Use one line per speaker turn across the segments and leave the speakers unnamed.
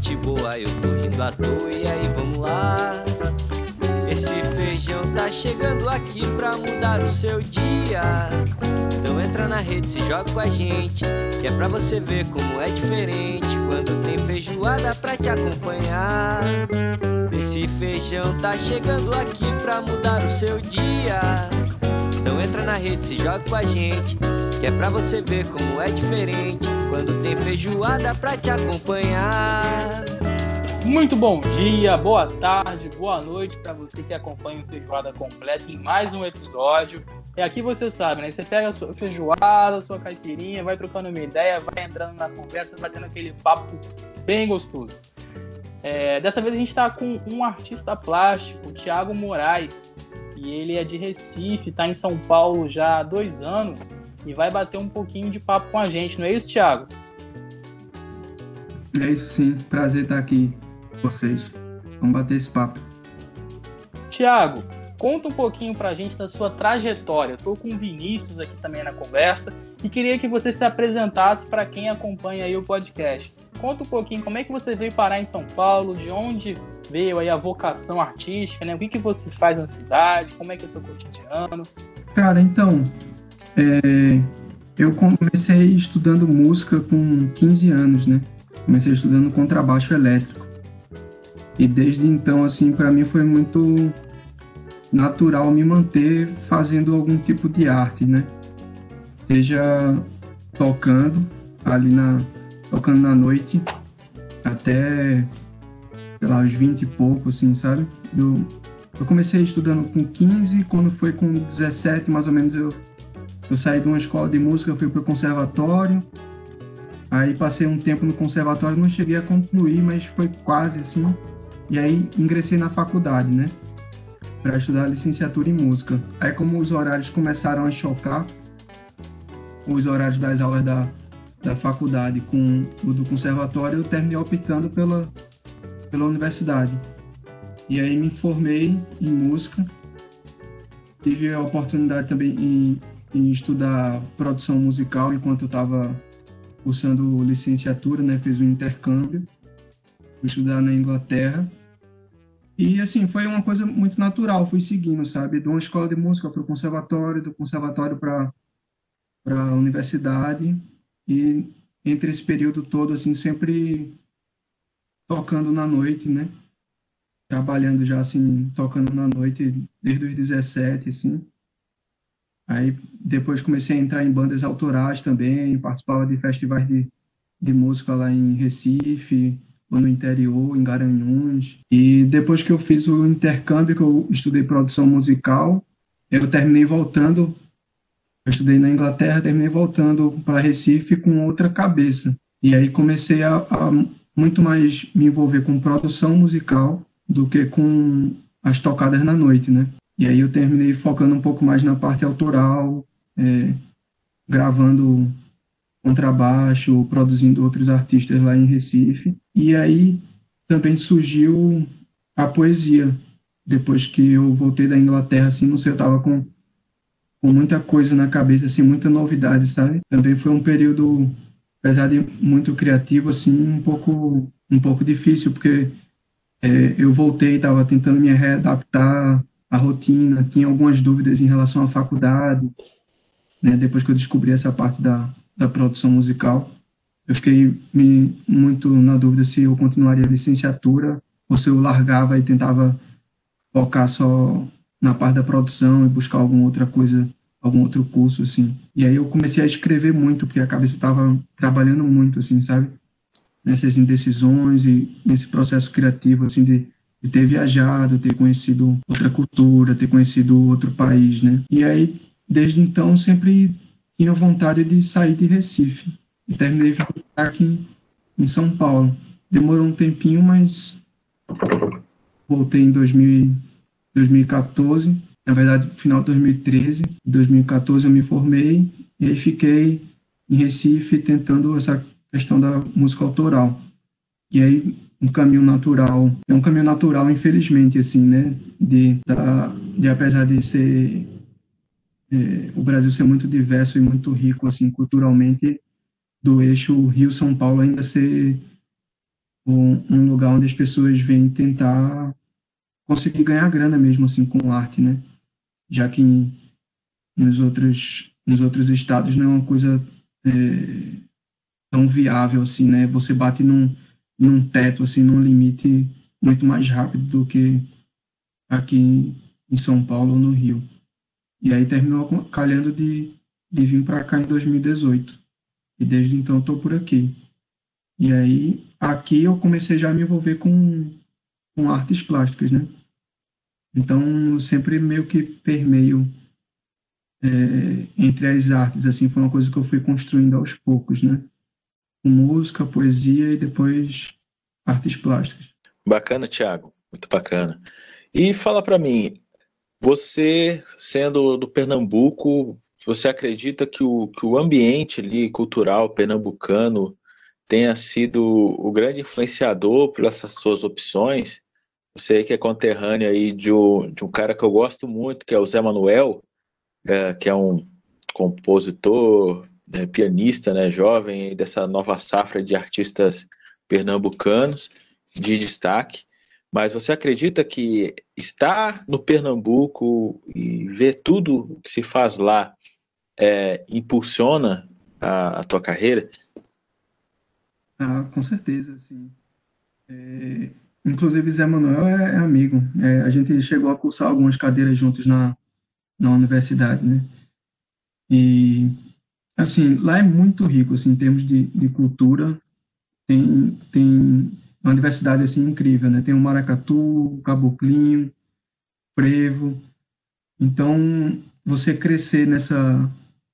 gente boa, eu tô rindo à toa, e aí vamos lá. Esse feijão tá chegando aqui pra mudar o seu dia. Então entra na rede, se joga com a gente, que é pra você ver como é diferente quando tem feijoada pra te acompanhar. Esse feijão tá chegando aqui pra mudar o seu dia. Então entra na rede, se joga com a gente, que é pra você ver como é diferente quando tem feijoada pra te acompanhar.
Muito bom dia, boa tarde, boa noite para você que acompanha o Feijoada Completa em mais um episódio. E aqui você sabe, né? Você pega a sua feijoada, a sua caipirinha, vai trocando uma ideia, vai entrando na conversa, vai tendo aquele papo bem gostoso. É, dessa vez a gente está com um artista plástico, o Thiago Moraes, e ele é de Recife, está em São Paulo já há dois anos e vai bater um pouquinho de papo com a gente, não é isso, Thiago?
É isso sim, prazer estar aqui vocês. Vamos bater esse papo.
Tiago, conta um pouquinho pra gente da sua trajetória. Estou com o Vinícius aqui também na conversa e queria que você se apresentasse para quem acompanha aí o podcast. Conta um pouquinho como é que você veio parar em São Paulo, de onde veio aí a vocação artística, né? O que, que você faz na cidade, como é que é o seu cotidiano.
Cara, então, é, eu comecei estudando música com 15 anos, né? Comecei estudando contrabaixo elétrico. E desde então, assim, para mim foi muito natural me manter fazendo algum tipo de arte, né? Seja tocando ali na tocando na noite até sei lá, uns 20 e pouco, assim, sabe? Eu, eu comecei estudando com 15, quando foi com 17, mais ou menos, eu, eu saí de uma escola de música, fui para o conservatório, aí passei um tempo no conservatório, não cheguei a concluir, mas foi quase assim, e aí ingressei na faculdade, né? Para estudar licenciatura em música. Aí como os horários começaram a chocar, os horários das aulas da, da faculdade com o do conservatório, eu terminei optando pela, pela universidade. E aí me formei em música. Tive a oportunidade também em, em estudar produção musical enquanto eu estava cursando licenciatura, né? Fiz um intercâmbio. Fui estudar na Inglaterra e, assim, foi uma coisa muito natural, fui seguindo, sabe? De uma escola de música para o conservatório, do conservatório para a universidade. E entre esse período todo, assim, sempre tocando na noite, né? Trabalhando já, assim, tocando na noite desde os 17, assim. Aí depois comecei a entrar em bandas autorais também, participava de festivais de, de música lá em Recife, no interior, em Garanhuns. E depois que eu fiz o intercâmbio, que eu estudei produção musical, eu terminei voltando. Eu estudei na Inglaterra, terminei voltando para Recife com outra cabeça. E aí comecei a, a muito mais me envolver com produção musical do que com as tocadas na noite, né? E aí eu terminei focando um pouco mais na parte autoral, é, gravando contrabaixo, produzindo outros artistas lá em Recife. E aí também surgiu a poesia. Depois que eu voltei da Inglaterra, assim, não sei, eu tava com, com muita coisa na cabeça, assim, muita novidade, sabe? Também foi um período, apesar de muito criativo, assim, um pouco, um pouco difícil, porque é, eu voltei, estava tentando me readaptar à rotina, tinha algumas dúvidas em relação à faculdade, né? Depois que eu descobri essa parte da, da produção musical. Eu fiquei me, muito na dúvida se eu continuaria a licenciatura ou se eu largava e tentava focar só na parte da produção e buscar alguma outra coisa, algum outro curso, assim. E aí eu comecei a escrever muito, porque a cabeça estava trabalhando muito, assim, sabe? Nessas indecisões e nesse processo criativo, assim, de, de ter viajado, ter conhecido outra cultura, ter conhecido outro país, né? E aí, desde então, sempre tinha vontade de sair de Recife. E terminei ficando aqui em São Paulo. Demorou um tempinho, mas voltei em 2000, 2014. Na verdade, final de 2013. Em 2014 eu me formei e aí fiquei em Recife tentando essa questão da música autoral. E aí um caminho natural, é um caminho natural, infelizmente, assim, né? De, de apesar de ser é, o Brasil ser muito diverso e muito rico assim culturalmente do eixo Rio São Paulo ainda ser um, um lugar onde as pessoas vêm tentar conseguir ganhar grana mesmo assim com arte, né? Já que em, nos outros nos outros estados não é uma coisa é, tão viável assim, né? Você bate num, num teto assim, num limite muito mais rápido do que aqui em São Paulo ou no Rio. E aí terminou calhando de, de vir para cá em 2018. E desde então estou por aqui. E aí, aqui eu comecei já a me envolver com, com artes plásticas, né? Então, sempre meio que permeio é, entre as artes, assim, foi uma coisa que eu fui construindo aos poucos, né? Música, poesia e depois artes plásticas.
Bacana, Thiago, muito bacana. E fala para mim, você sendo do Pernambuco, você acredita que o, que o ambiente ali cultural pernambucano tenha sido o grande influenciador por essas suas opções. Você que é conterrâneo aí de um, de um cara que eu gosto muito, que é o Zé Manuel, é, que é um compositor, é, pianista, né, jovem, dessa nova safra de artistas pernambucanos de destaque. Mas você acredita que estar no Pernambuco e ver tudo que se faz lá é, impulsiona a, a tua carreira?
Ah, com certeza, sim. É, inclusive, Zé Manuel é, é amigo. É, a gente chegou a cursar algumas cadeiras juntos na, na universidade, né? E, assim, lá é muito rico, assim, em termos de, de cultura. Tem, tem uma universidade, assim, incrível, né? Tem o Maracatu, o Caboclinho, Prevo. Então, você crescer nessa,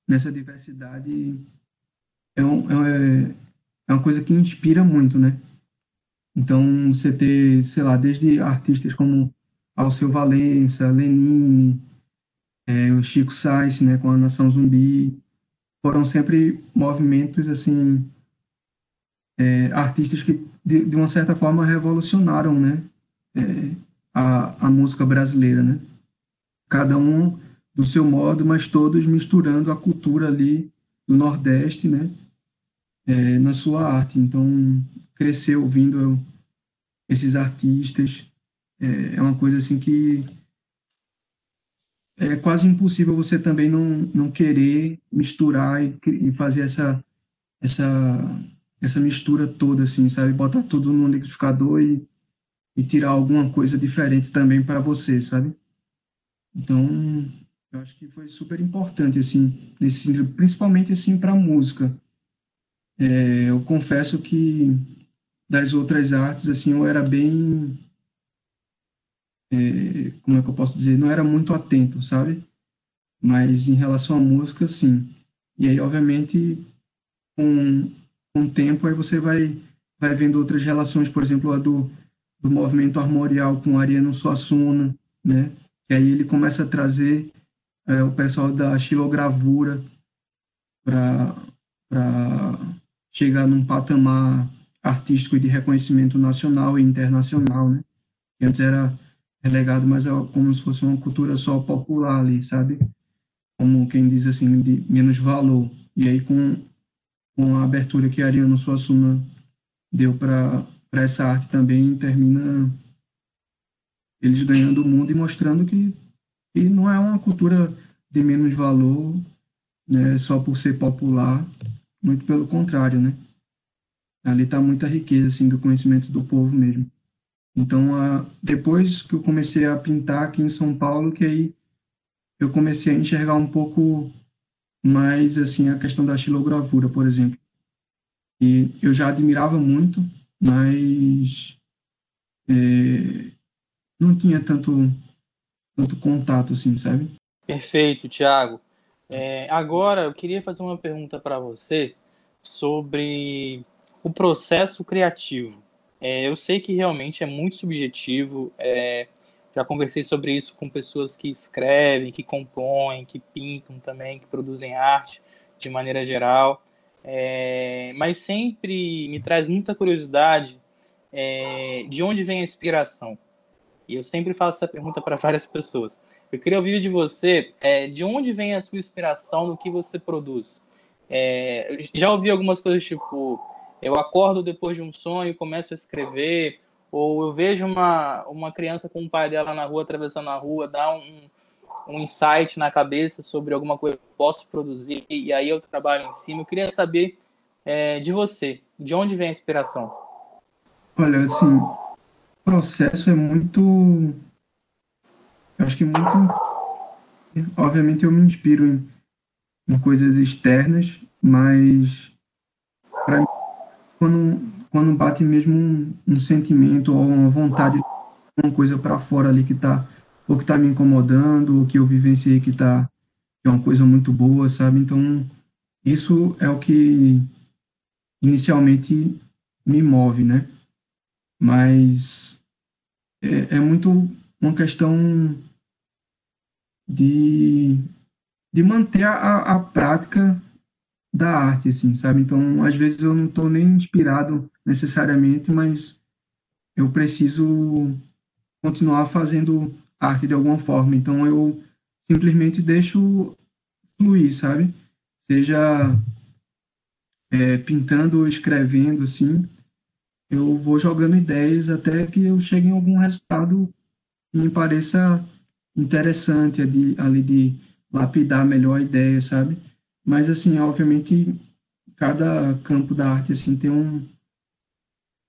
nessa diversidade é, um, é, é uma coisa que inspira muito, né? Então, você ter, sei lá, desde artistas como Alceu Valença, Lenine, é, o Chico Sainz, né, com a Nação Zumbi, foram sempre movimentos, assim, é, artistas que, de, de, uma certa forma, revolucionaram, né, é, a, a música brasileira, né? Cada um do seu modo, mas todos misturando a cultura ali do Nordeste, né? é, na sua arte. Então, crescer ouvindo esses artistas é, é, uma coisa assim que é quase impossível você também não, não querer misturar e, e fazer essa, essa, essa mistura toda, assim, sabe? Botar tudo no liquidificador e, e tirar alguma coisa diferente também para você, sabe? Então, eu acho que foi super importante, assim, nesse principalmente, assim, para música é, eu confesso que das outras artes, assim, eu era bem. É, como é que eu posso dizer? Não era muito atento, sabe? Mas em relação à música, sim. E aí, obviamente, com, com o tempo, aí você vai, vai vendo outras relações, por exemplo, a do, do movimento armorial com Ariano Suassuna, né? Que aí ele começa a trazer é, o pessoal da xilogravura para chegar num patamar artístico de reconhecimento nacional e internacional, né? Antes era relegado mais a, como se fosse uma cultura só popular ali, sabe? Como quem diz assim, de menos valor. E aí com, com a abertura que Ariano Suassuna deu para essa arte também, termina eles ganhando o mundo e mostrando que, que não é uma cultura de menos valor, né, só por ser popular, muito pelo contrário, né? Ali está muita riqueza assim do conhecimento do povo mesmo. Então, a, depois que eu comecei a pintar aqui em São Paulo, que aí eu comecei a enxergar um pouco mais assim a questão da xilogravura, por exemplo. E eu já admirava muito, mas é, não tinha tanto tanto contato assim, sabe?
Perfeito, Thiago. É, agora, eu queria fazer uma pergunta para você sobre o processo criativo. É, eu sei que realmente é muito subjetivo. É, já conversei sobre isso com pessoas que escrevem, que compõem, que pintam também, que produzem arte de maneira geral. É, mas sempre me traz muita curiosidade é, de onde vem a inspiração. E eu sempre faço essa pergunta para várias pessoas. Eu queria ouvir de você é, de onde vem a sua inspiração no que você produz. É, já ouvi algumas coisas tipo eu acordo depois de um sonho, começo a escrever, ou eu vejo uma, uma criança com o pai dela na rua, atravessando a rua, dá um, um insight na cabeça sobre alguma coisa que eu posso produzir, e aí eu trabalho em cima. Eu queria saber é, de você, de onde vem a inspiração?
Olha, assim, o processo é muito. Eu acho que muito. Obviamente eu me inspiro em, em coisas externas, mas para mim, quando, quando bate mesmo um, um, sentimento ou uma vontade de uma coisa para fora ali que está ou que está me incomodando, ou que eu vivenciei que tá que é uma coisa muito boa, sabe? Então, isso é o que inicialmente me move, né? Mas é, é muito uma questão de, de manter a, a prática da arte, assim, sabe? Então, às vezes eu não estou nem inspirado necessariamente, mas eu preciso continuar fazendo arte de alguma forma. Então, eu simplesmente deixo fluir, sabe? Seja é, pintando escrevendo, assim, eu vou jogando ideias até que eu chegue em algum resultado que me pareça interessante ali, ali de lapidar melhor a ideia, sabe? Mas, assim, obviamente, cada campo da arte, assim, tem um...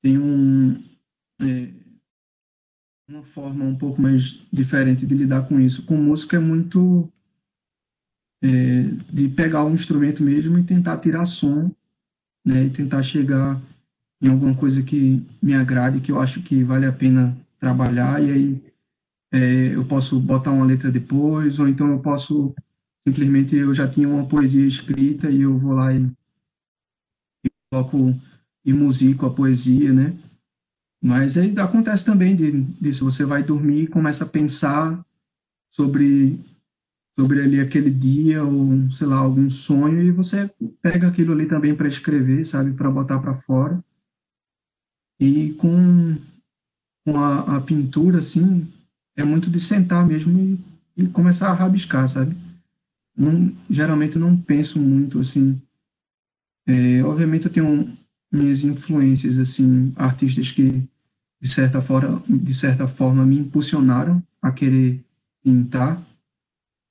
Tem um... É, uma forma um pouco mais diferente de lidar com isso. Com música é muito... É, de pegar um instrumento mesmo e tentar tirar som, né? E tentar chegar em alguma coisa que me agrade, que eu acho que vale a pena trabalhar, e aí é, eu posso botar uma letra depois, ou então eu posso simplesmente eu já tinha uma poesia escrita e eu vou lá e, e coloco e musico a poesia, né? Mas aí acontece também disso, você vai dormir e começa a pensar sobre sobre ali aquele dia ou sei lá algum sonho e você pega aquilo ali também para escrever, sabe, para botar para fora. E com com a, a, pintura assim, é muito de sentar mesmo e, e começar a rabiscar, sabe? Não, geralmente não penso muito assim. É, obviamente eu tenho minhas influências assim, artistas que de certa forma, de certa forma me impulsionaram a querer pintar,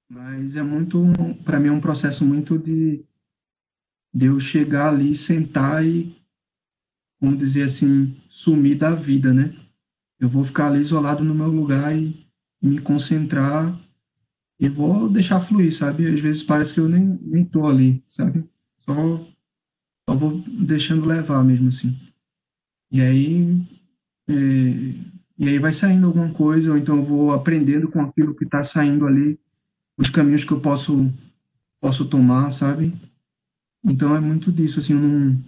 mas é muito, para mim é um processo muito de de eu chegar ali, sentar e, vamos dizer assim, sumir da vida, né? Eu vou ficar ali isolado no meu lugar e me concentrar e vou deixar fluir, sabe? Às vezes parece que eu nem, nem tô ali, sabe? Só, só vou deixando levar mesmo, assim. E aí, é, e aí vai saindo alguma coisa, ou então eu vou aprendendo com aquilo que está saindo ali, os caminhos que eu posso, posso tomar, sabe? Então é muito disso, assim, eu não,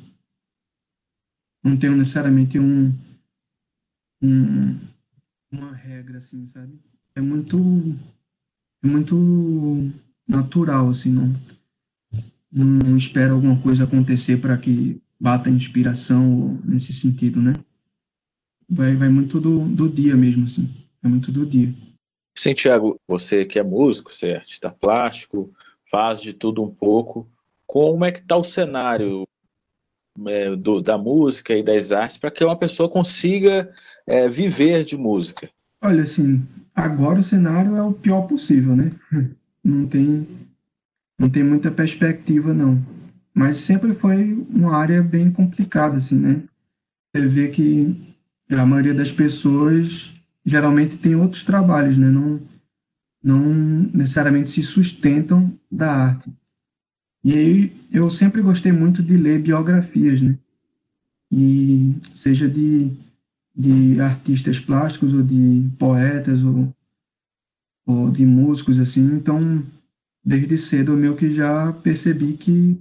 não tenho necessariamente um, um uma regra, assim, sabe? É muito muito natural, assim, não, não espera alguma coisa acontecer para que bata inspiração nesse sentido, né? Vai, vai muito do, do dia mesmo, assim, é muito do dia.
Sim, Tiago, você que é músico, você é artista plástico, faz de tudo um pouco, como é que está o cenário é, do, da música e das artes para que uma pessoa consiga é, viver de música?
Olha, assim, Agora o cenário é o pior possível, né? Não tem, não tem muita perspectiva, não. Mas sempre foi uma área bem complicada, assim, né? Você vê que a maioria das pessoas geralmente tem outros trabalhos, né? Não, não necessariamente se sustentam da arte. E aí eu sempre gostei muito de ler biografias, né? E seja de de artistas plásticos ou de poetas ou, ou de músicos assim. Então, desde cedo eu meio que já percebi que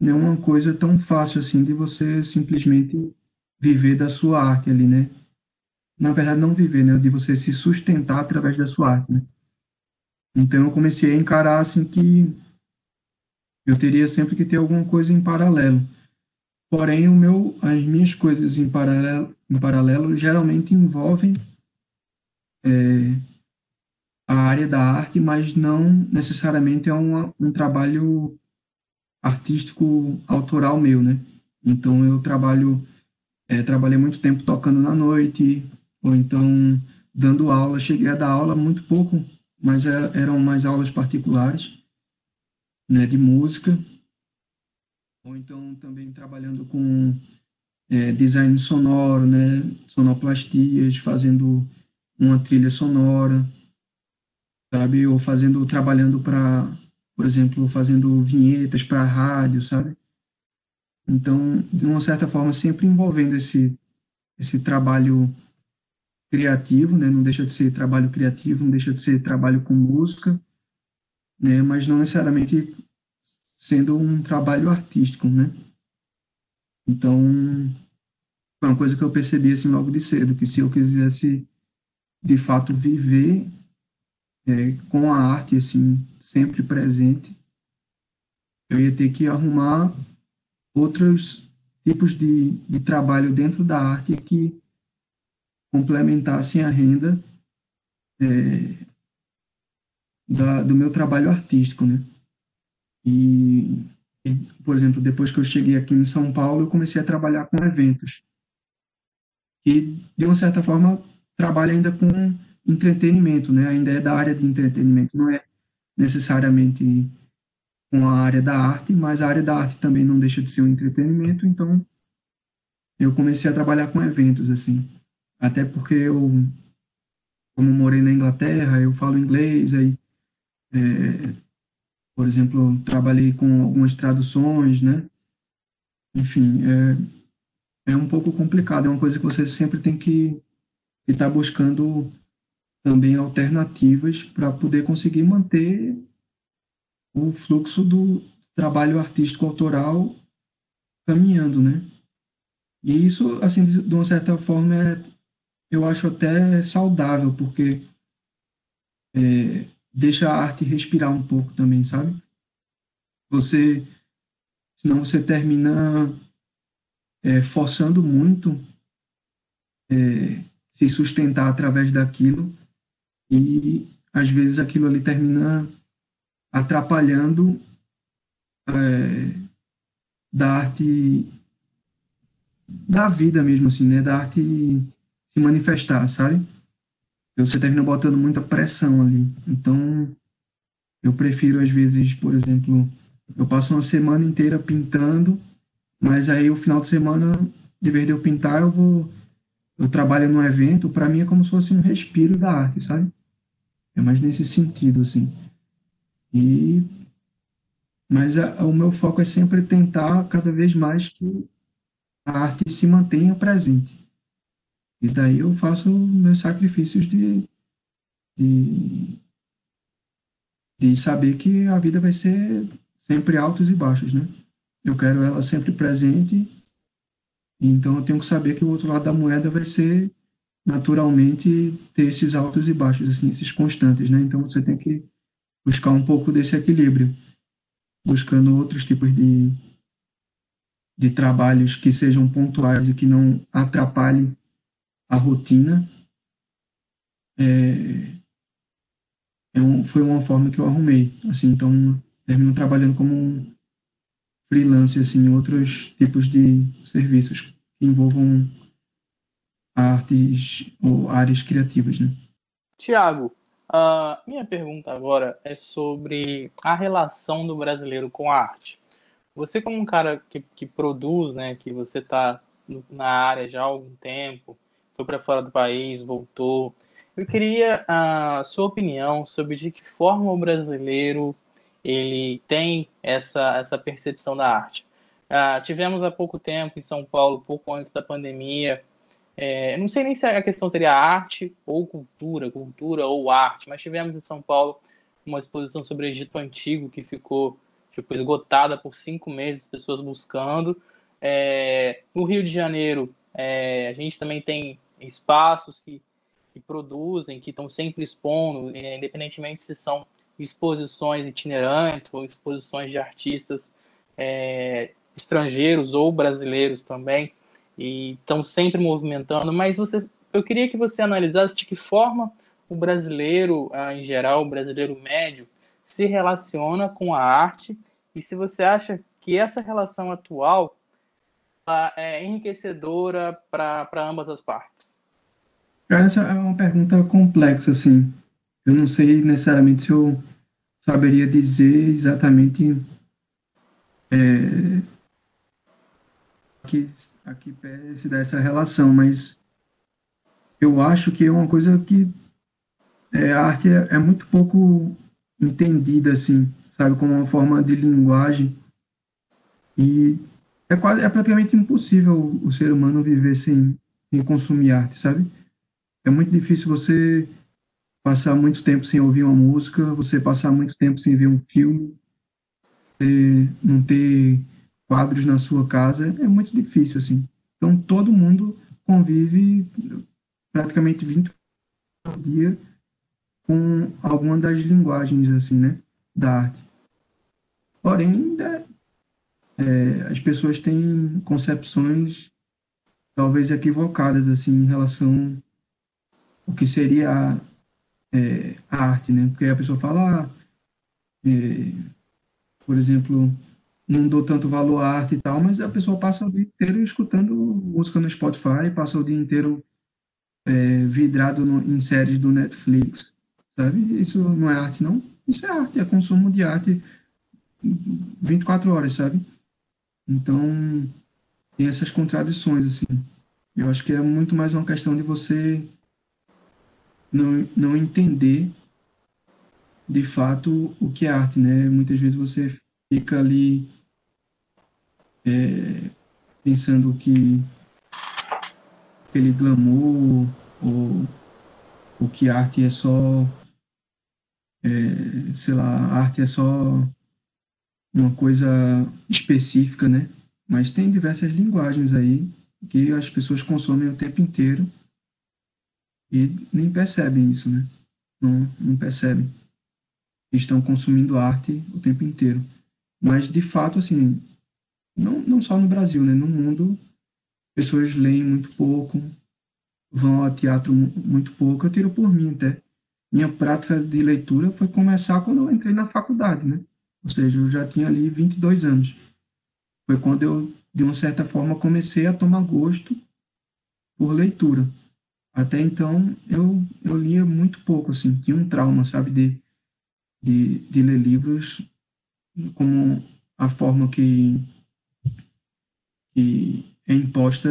não é uma coisa tão fácil assim de você simplesmente viver da sua arte ali, né? Na verdade, não viver, né? De você se sustentar através da sua arte, né? Então eu comecei a encarar assim que eu teria sempre que ter alguma coisa em paralelo. Porém, o meu, as minhas coisas em paralelo, em paralelo geralmente envolvem é, a área da arte, mas não necessariamente é um trabalho artístico autoral meu, né? Então eu trabalho, é, trabalhei muito tempo tocando na noite, ou então dando aula. Cheguei a dar aula muito pouco, mas é, eram mais aulas particulares, né, de música. Ou então também trabalhando com é, design sonoro, né, sonoplastias, fazendo uma trilha sonora, sabe, ou fazendo, trabalhando para, por exemplo, fazendo vinhetas para rádio, sabe. Então, de uma certa forma, sempre envolvendo esse esse trabalho criativo, né? Não deixa de ser trabalho criativo, não deixa de ser trabalho com música, né? Mas não necessariamente sendo um trabalho artístico, né? Então, foi uma coisa que eu percebi assim logo de cedo, que se eu quisesse de fato viver é, com a arte assim sempre presente, eu ia ter que arrumar outros tipos de, de trabalho dentro da arte que complementassem a renda é, da, do meu trabalho artístico, né? E, por exemplo, depois que eu cheguei aqui em São Paulo, eu comecei a trabalhar com eventos. E, de uma certa forma, trabalho ainda com entretenimento, né? Ainda é da área de entretenimento, não é necessariamente com a área da arte, mas a área da arte também não deixa de ser um entretenimento, então eu comecei a trabalhar com eventos, assim. Até porque eu, como morei na Inglaterra, eu falo inglês, aí, é, por exemplo, trabalhei com algumas traduções, né? Enfim, é, é um pouco complicado, é uma coisa que você sempre tem que estar tá buscando também alternativas para poder conseguir manter o fluxo do trabalho artístico autoral caminhando, né? E isso, assim, de uma certa forma, é eu acho até saudável, porque é, deixa a arte respirar um pouco também, sabe? Você, senão você termina é, forçando muito é, se sustentar através daquilo e às vezes aquilo ali termina atrapalhando é, da arte da vida mesmo assim, né? Da arte se manifestar, sabe? Você termina botando muita pressão ali. Então, eu prefiro, às vezes, por exemplo, eu passo uma semana inteira pintando, mas aí o final de semana, de vez de eu pintar, eu vou. Eu trabalho num evento, para mim é como se fosse um respiro da arte, sabe? É mais nesse sentido, assim. E. Mas a, o meu foco é sempre tentar cada vez mais que a arte se mantenha presente. E daí eu faço meus sacrifícios de, de, de saber que a vida vai ser sempre altos e baixos, né? Eu quero ela sempre presente, então eu tenho que saber que o outro lado da moeda vai ser naturalmente ter esses altos e baixos, assim, esses constantes, né? Então você tem que buscar um pouco desse equilíbrio, buscando outros tipos de, de trabalhos que sejam pontuais e que não atrapalhem a rotina. É, é um, foi uma forma que eu arrumei. Assim, então, termino trabalhando como um freelance assim, em outros tipos de serviços que envolvam artes ou áreas criativas. Né?
Tiago, a minha pergunta agora é sobre a relação do brasileiro com a arte. Você como um cara que, que produz, né, que você está na área já há algum tempo, foi para fora do país, voltou. Eu queria a sua opinião sobre de que forma o brasileiro ele tem essa, essa percepção da arte. Ah, tivemos há pouco tempo em São Paulo, pouco antes da pandemia, é, não sei nem se a questão seria arte ou cultura, cultura ou arte, mas tivemos em São Paulo uma exposição sobre Egito Antigo que ficou tipo, esgotada por cinco meses, pessoas buscando. É, no Rio de Janeiro, é, a gente também tem espaços que, que produzem, que estão sempre expondo, é, independentemente se são exposições itinerantes ou exposições de artistas é, estrangeiros ou brasileiros também, e estão sempre movimentando. Mas você, eu queria que você analisasse de que forma o brasileiro, ah, em geral, o brasileiro médio, se relaciona com a arte e se você acha que essa relação atual é enriquecedora para ambas as partes?
Cara, essa é uma pergunta complexa, assim. Eu não sei necessariamente se eu saberia dizer exatamente é, que aqui se dá essa relação, mas eu acho que é uma coisa que é, a arte é, é, muito pouco entendida, assim, sabe, como uma forma de linguagem e é quase, é praticamente impossível o, ser humano viver sem, sem consumir arte, sabe? É muito difícil você passar muito tempo sem ouvir uma música, você passar muito tempo sem ver um filme, não ter quadros na sua casa, é muito difícil, assim. Então, todo mundo convive praticamente 20 por dia com alguma das linguagens, assim, né, da arte. Porém, é, as pessoas têm concepções talvez equivocadas, assim, em relação ao que seria a, é, a arte, né? Porque a pessoa fala, ah, é, por exemplo, não dou tanto valor à arte e tal, mas a pessoa passa o dia inteiro escutando música no Spotify, passa o dia inteiro é, vidrado no, em séries do Netflix, sabe? Isso não é arte, não. Isso é arte, é consumo de arte 24 horas, sabe? Então, tem essas contradições, assim. Eu acho que é muito mais uma questão de você não, não entender de fato o que é arte, né? Muitas vezes você fica ali é, pensando que aquele glamour ou o que arte é só é, sei lá, arte é só uma coisa específica, né? Mas tem diversas linguagens aí que as pessoas consomem o tempo inteiro e nem percebem isso, né? Não, não percebem. Estão consumindo arte o tempo inteiro. Mas, de fato, assim, não, não só no Brasil, né? No mundo, pessoas leem muito pouco, vão ao teatro muito pouco. Eu tiro por mim até. Minha prática de leitura foi começar quando eu entrei na faculdade, né? Ou seja, eu já tinha ali 22 anos. Foi quando eu, de uma certa forma, comecei a tomar gosto por leitura. Até então, eu, eu lia muito pouco, assim. Tinha um trauma, sabe, de, de, de ler livros como a forma que que é imposta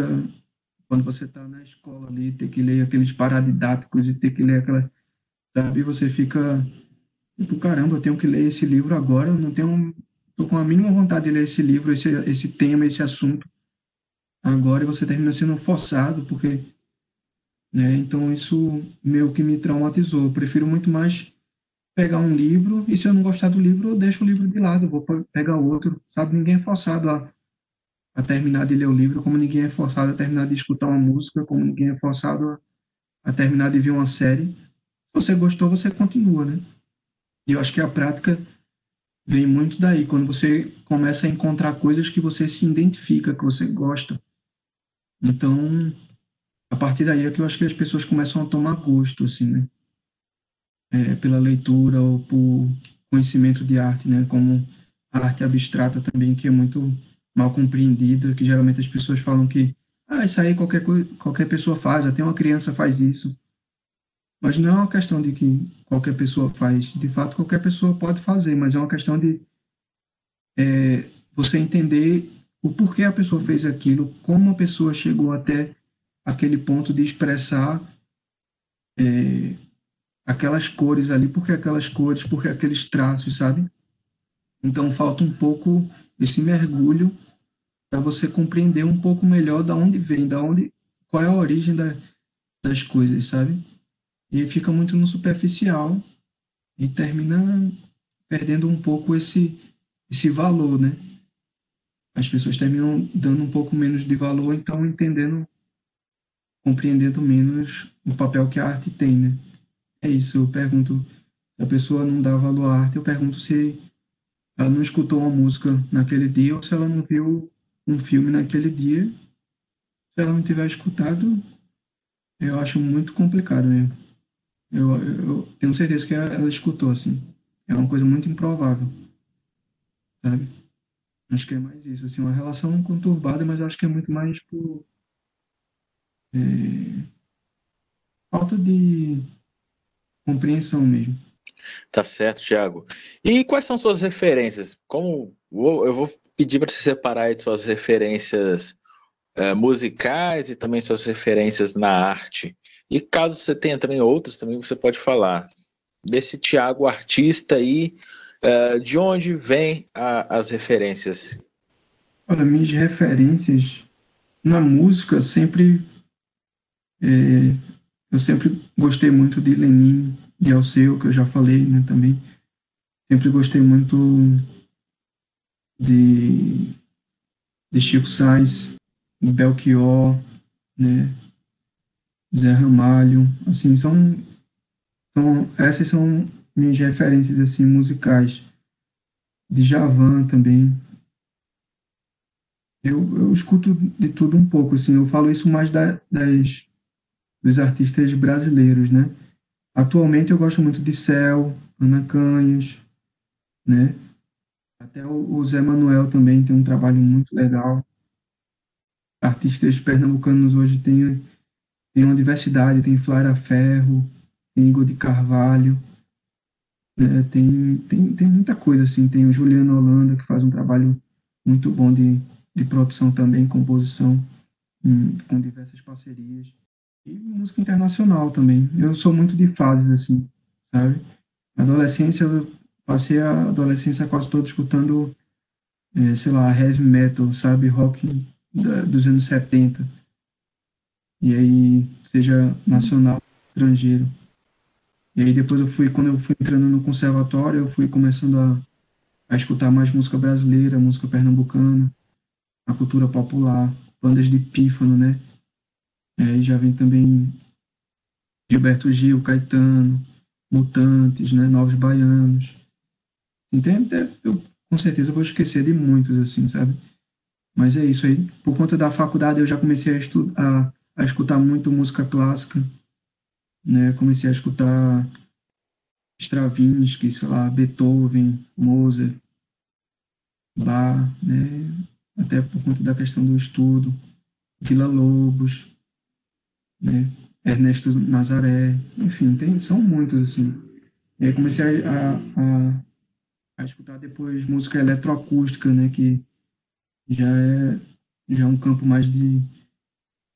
quando você está na escola ali, ter que ler aqueles paradidáticos e ter que ler aquela. Sabe? Você fica. Tipo, caramba, eu tenho que ler esse livro agora, eu não tenho. Estou com a mínima vontade de ler esse livro, esse, esse tema, esse assunto agora, e você termina sendo forçado, porque. Né? Então, isso meio que me traumatizou. Eu prefiro muito mais pegar um livro, e se eu não gostar do livro, eu deixo o livro de lado, vou pegar outro, sabe? Ninguém é forçado a a terminar de ler o livro, como ninguém é forçado a terminar de escutar uma música, como ninguém é forçado a, a terminar de ver uma série. Se você gostou, você continua, né? E eu acho que a prática vem muito daí, quando você começa a encontrar coisas que você se identifica, que você gosta. Então, a partir daí é que eu acho que as pessoas começam a tomar gosto, assim, né? É, pela leitura ou por conhecimento de arte, né? Como a arte abstrata também, que é muito mal compreendida, que geralmente as pessoas falam que ah, isso aí qualquer, qualquer pessoa faz, até uma criança faz isso. Mas não é uma questão de que qualquer pessoa faz. De fato, qualquer pessoa pode fazer, mas é uma questão de é, você entender o porquê a pessoa fez aquilo, como a pessoa chegou até aquele ponto de expressar é, aquelas cores ali, porque aquelas cores, porque aqueles traços, sabe? Então falta um pouco esse mergulho para você compreender um pouco melhor da onde vem, da onde, qual é a origem da, das coisas, sabe? E fica muito no superficial e termina perdendo um pouco esse esse valor, né? As pessoas terminam dando um pouco menos de valor, então entendendo, compreendendo menos o papel que a arte tem, né? É isso, eu pergunto, se a pessoa não dá valor à arte, eu pergunto se ela não escutou uma música naquele dia ou se ela não viu um filme naquele dia, se ela não tiver escutado, eu acho muito complicado mesmo. Eu, eu tenho certeza que ela, ela escutou, assim. É uma coisa muito improvável. Sabe? Acho que é mais isso, assim, uma relação conturbada, mas acho que é muito mais por é, falta de compreensão mesmo.
Tá certo, Thiago. E quais são suas referências? Como eu vou pedir para você separar aí suas referências é, musicais e também suas referências na arte. E caso você tenha também outras, também você pode falar desse Tiago artista aí, uh, de onde vem a, as referências?
Olha, minhas referências na música sempre é, eu sempre gostei muito de Lenin, de Alceu, que eu já falei, né, também. Sempre gostei muito de, de Chico Sainz, Belchior, né, Zé Ramalho, assim, são então, essas são minhas referências assim musicais. De Javan também. Eu, eu escuto de tudo um pouco, assim. Eu falo isso mais da, das dos artistas brasileiros, né? Atualmente eu gosto muito de Céu, Ana Canhos, né? Até o Zé Manuel também tem um trabalho muito legal. Artistas pernambucanos hoje têm, têm uma diversidade, tem Flara Ferro, tem Igor de Carvalho, né? tem, tem, tem muita coisa assim. Tem o Juliano Holanda, que faz um trabalho muito bom de, de produção também, composição, hum, com diversas parcerias. E música internacional também. Eu sou muito de fases, assim, sabe? Na adolescência, eu passei a adolescência quase toda escutando, é, sei lá, heavy metal, sabe? Rock da, dos anos 70. E aí, seja nacional, estrangeiro. E aí depois eu fui, quando eu fui entrando no conservatório, eu fui começando a, a escutar mais música brasileira, música pernambucana, a cultura popular, bandas de pífano, né? aí já vem também Gilberto Gil, Caetano, Mutantes, né? Novos Baianos. Entende? Eu com certeza vou esquecer de muitos, assim, sabe? Mas é isso aí. Por conta da faculdade eu já comecei a, estudar, a, escutar muito música clássica né? Comecei a escutar Stravinsky, sei lá, Beethoven, Mozart, Bach, né? Até por conta da questão do estudo, Vila Lobos, né? Ernesto Nazaré, enfim, tem, são muitos, assim. E aí comecei a, a, a escutar depois música eletroacústica, né? Que já é, já é um campo mais de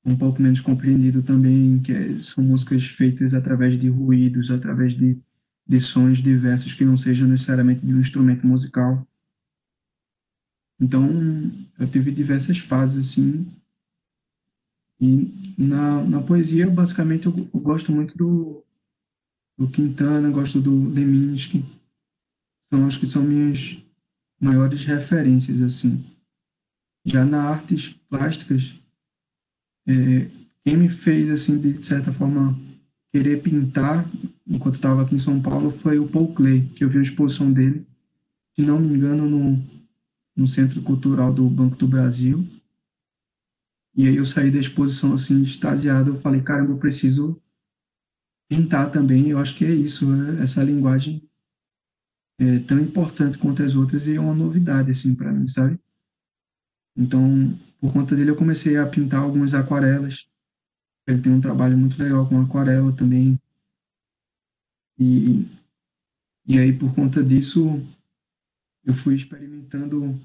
um pouco menos compreendido também, que são músicas feitas através de ruídos, através de, de sons diversos que não sejam necessariamente de um instrumento musical. Então, eu tive diversas fases assim. E na, na poesia, basicamente, eu, eu gosto muito do, do Quintana, gosto do Leminski. São, acho que são minhas maiores referências, assim. Já na artes plásticas, é, quem me fez, assim, de certa forma, querer pintar, enquanto estava aqui em São Paulo, foi o Paul Clay, que eu vi a exposição dele, se não me engano, no, no Centro Cultural do Banco do Brasil. E aí eu saí da exposição, assim, extasiado. Eu falei, caramba, eu preciso pintar também. Eu acho que é isso, é, essa linguagem é tão importante quanto as outras e é uma novidade, assim, para mim, sabe? Então, por conta dele, eu comecei a pintar algumas aquarelas. Ele tem um trabalho muito legal com aquarela também. E, e aí, por conta disso, eu fui experimentando.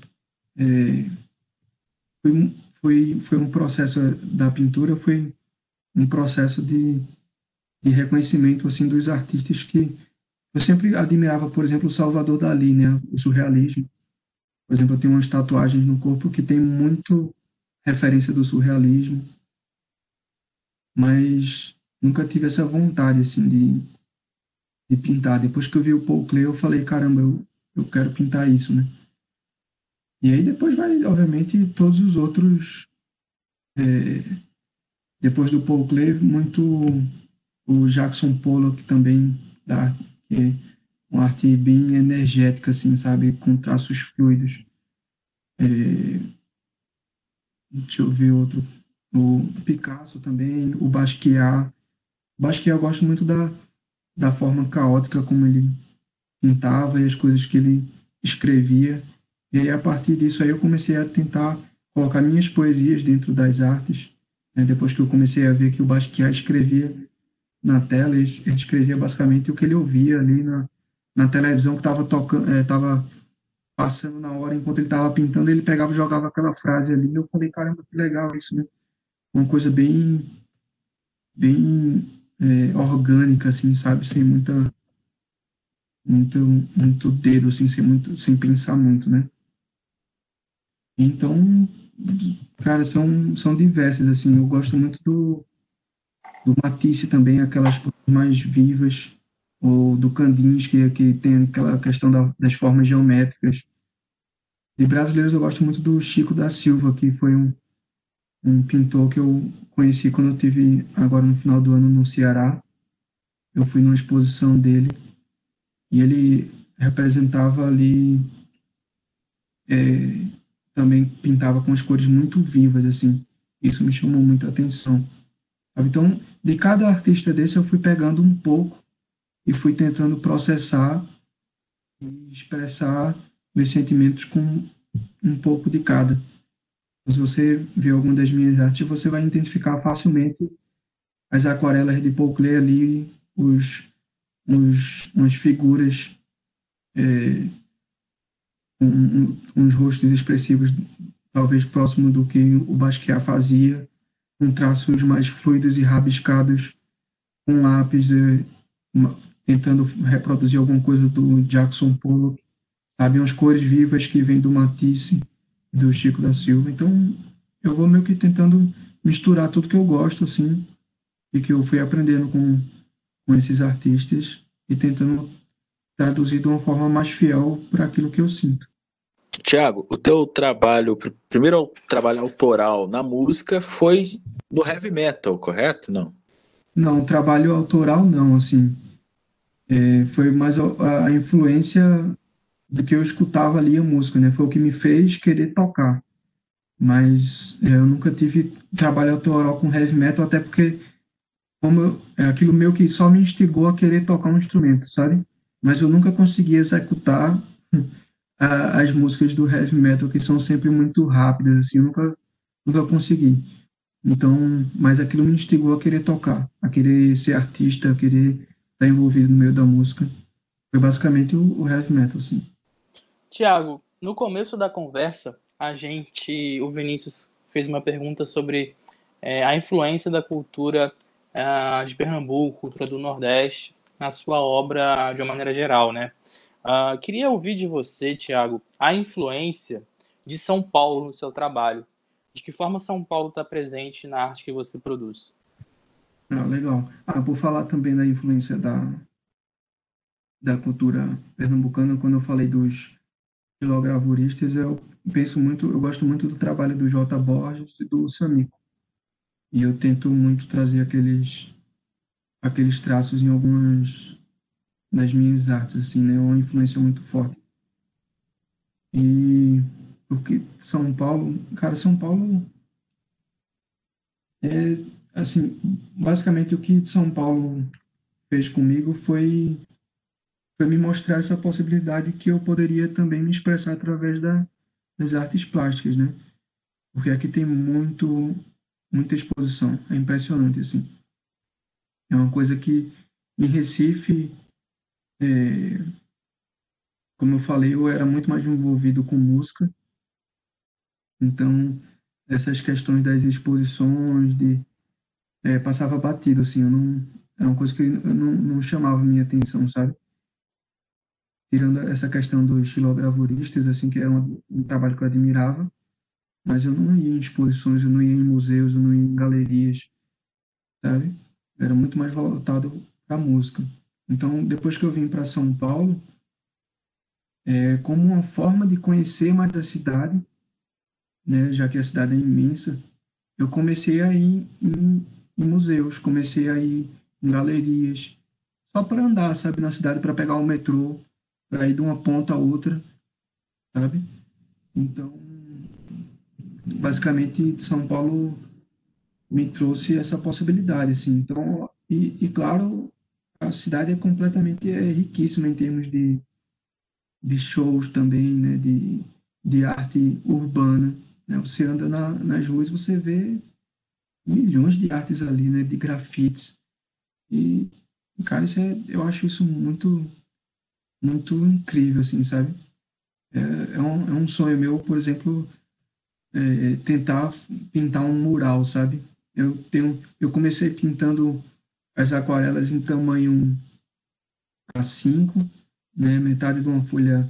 É, foi, foi, foi um processo da pintura, foi um processo de, de reconhecimento assim dos artistas que eu sempre admirava, por exemplo, o Salvador Dali, né, o surrealismo. Por exemplo, eu tenho umas tatuagens no corpo que tem muito referência do surrealismo, mas nunca tive essa vontade assim de, de pintar. Depois que eu vi o Paul Klee, eu falei, caramba, eu, eu quero pintar isso, né? E aí depois vai, obviamente, todos os outros. É, depois do Paul Klee, muito o Jackson Pollock também dá, que é uma arte bem energética, assim, sabe, com traços fluidos. É, deixa eu ver outro. O Picasso também, o Basquiat. Basquiat eu gosto muito da, da forma caótica como ele pintava e as coisas que ele escrevia. E aí, a partir disso, aí eu comecei a tentar colocar minhas poesias dentro das artes. Né? Depois que eu comecei a ver que o Basquiat escrevia na tela, ele, escrevia basicamente o que ele ouvia ali na, na televisão que estava tocando, é, passando na hora enquanto ele estava pintando, ele pegava e jogava aquela frase ali. Eu falei, caramba, que legal isso, né? Uma coisa bem, bem é, orgânica, assim, sabe? Sem muita, muito, muito dedo, assim, sem muito, sem pensar muito, né? Então, cara, são, são diversas, assim. Eu gosto muito do, do Matisse também, aquelas coisas mais vivas, ou do Kandinsky, que tem aquela questão da, das formas geométricas. De brasileiros, eu gosto muito do Chico da Silva, que foi um, um pintor que eu conheci quando eu tive agora no final do ano no Ceará. Eu fui numa exposição dele e ele representava ali é, também pintava com as cores muito vivas assim. Isso me chamou muita atenção. Então, de cada artista desse eu fui pegando um pouco e fui tentando processar e expressar meus sentimentos com um pouco de cada. Se você ver alguma das minhas artes, você vai identificar facilmente as aquarelas de Paul Klee ali, os, os, umas figuras, é, um, uns rostos expressivos, talvez próximo do que o Basquiat fazia, com traços mais fluidos e rabiscados, com lápis, é, tentando reproduzir alguma coisa do Jackson Pollock, sabe, umas cores vivas que vêm do Matisse do Chico da Silva. Então, eu vou meio que tentando misturar tudo que eu gosto, assim, e que eu fui aprendendo com, com esses artistas e tentando traduzir de uma forma mais fiel para aquilo que eu sinto.
Tiago, o teu trabalho, primeiro trabalho autoral na música foi no heavy metal, correto? Não?
Não, trabalho autoral não, assim. É, foi mais a, a influência do que eu escutava ali a música, né? Foi o que me fez querer tocar. Mas é, eu nunca tive trabalho autoral com heavy metal, até porque como eu, é aquilo meu que só me instigou a querer tocar um instrumento, sabe? Mas eu nunca consegui executar a, as músicas do heavy metal, que são sempre muito rápidas, assim, eu nunca, nunca consegui. Então, mas aquilo me instigou a querer tocar, a querer ser artista, a querer estar envolvido no meio da música. Foi basicamente o, o heavy metal, assim.
Tiago, no começo da conversa, a gente, o Vinícius fez uma pergunta sobre é, a influência da cultura é, de Pernambuco, cultura do Nordeste, na sua obra de uma maneira geral, né? Uh, queria ouvir de você, Tiago, a influência de São Paulo no seu trabalho. De que forma São Paulo está presente na arte que você produz?
Ah, legal. Ah, vou falar também da influência da, da cultura pernambucana, quando eu falei dos xilogravuristas, eu penso muito, eu gosto muito do trabalho do J. Borges e do Samico. E eu tento muito trazer aqueles aqueles traços em algumas das minhas artes, assim, né? Uma influência muito forte. E porque São Paulo, cara, São Paulo é assim, basicamente o que São Paulo fez comigo foi foi me mostrar essa possibilidade que eu poderia também me expressar através da, das artes plásticas, né? Porque aqui tem muito, muita exposição, é impressionante, assim. É uma coisa que em Recife, é, como eu falei, eu era muito mais envolvido com música, então essas questões das exposições, de é, passava batido, assim, eu não, era uma coisa que eu não, não chamava minha atenção, sabe? tirando essa questão dos xilogravuristas, assim, que era um, um, trabalho que eu admirava, mas eu não ia em exposições, eu não ia em museus, eu não ia em galerias, sabe? Eu era muito mais voltado para música. Então, depois que eu vim para São Paulo, é, como uma forma de conhecer mais a cidade, né, já que a cidade é imensa, eu comecei a ir em, em museus, comecei a ir em galerias, só para andar, sabe, na cidade, para pegar o metrô, para ir de uma ponta a outra, sabe? Então, basicamente, São Paulo me trouxe essa possibilidade, assim. Então, e, e claro, a cidade é completamente é riquíssima em termos de, de shows também, né? De, de arte urbana. Né? Você anda na, nas ruas, você vê milhões de artes ali, né? De grafites. E, cara, isso é, eu acho isso muito, muito incrível, assim, sabe? É, é, um, é um sonho meu, por exemplo, é, tentar pintar um mural, sabe? Eu tenho, eu comecei pintando as aquarelas em tamanho A5, né? Metade de uma folha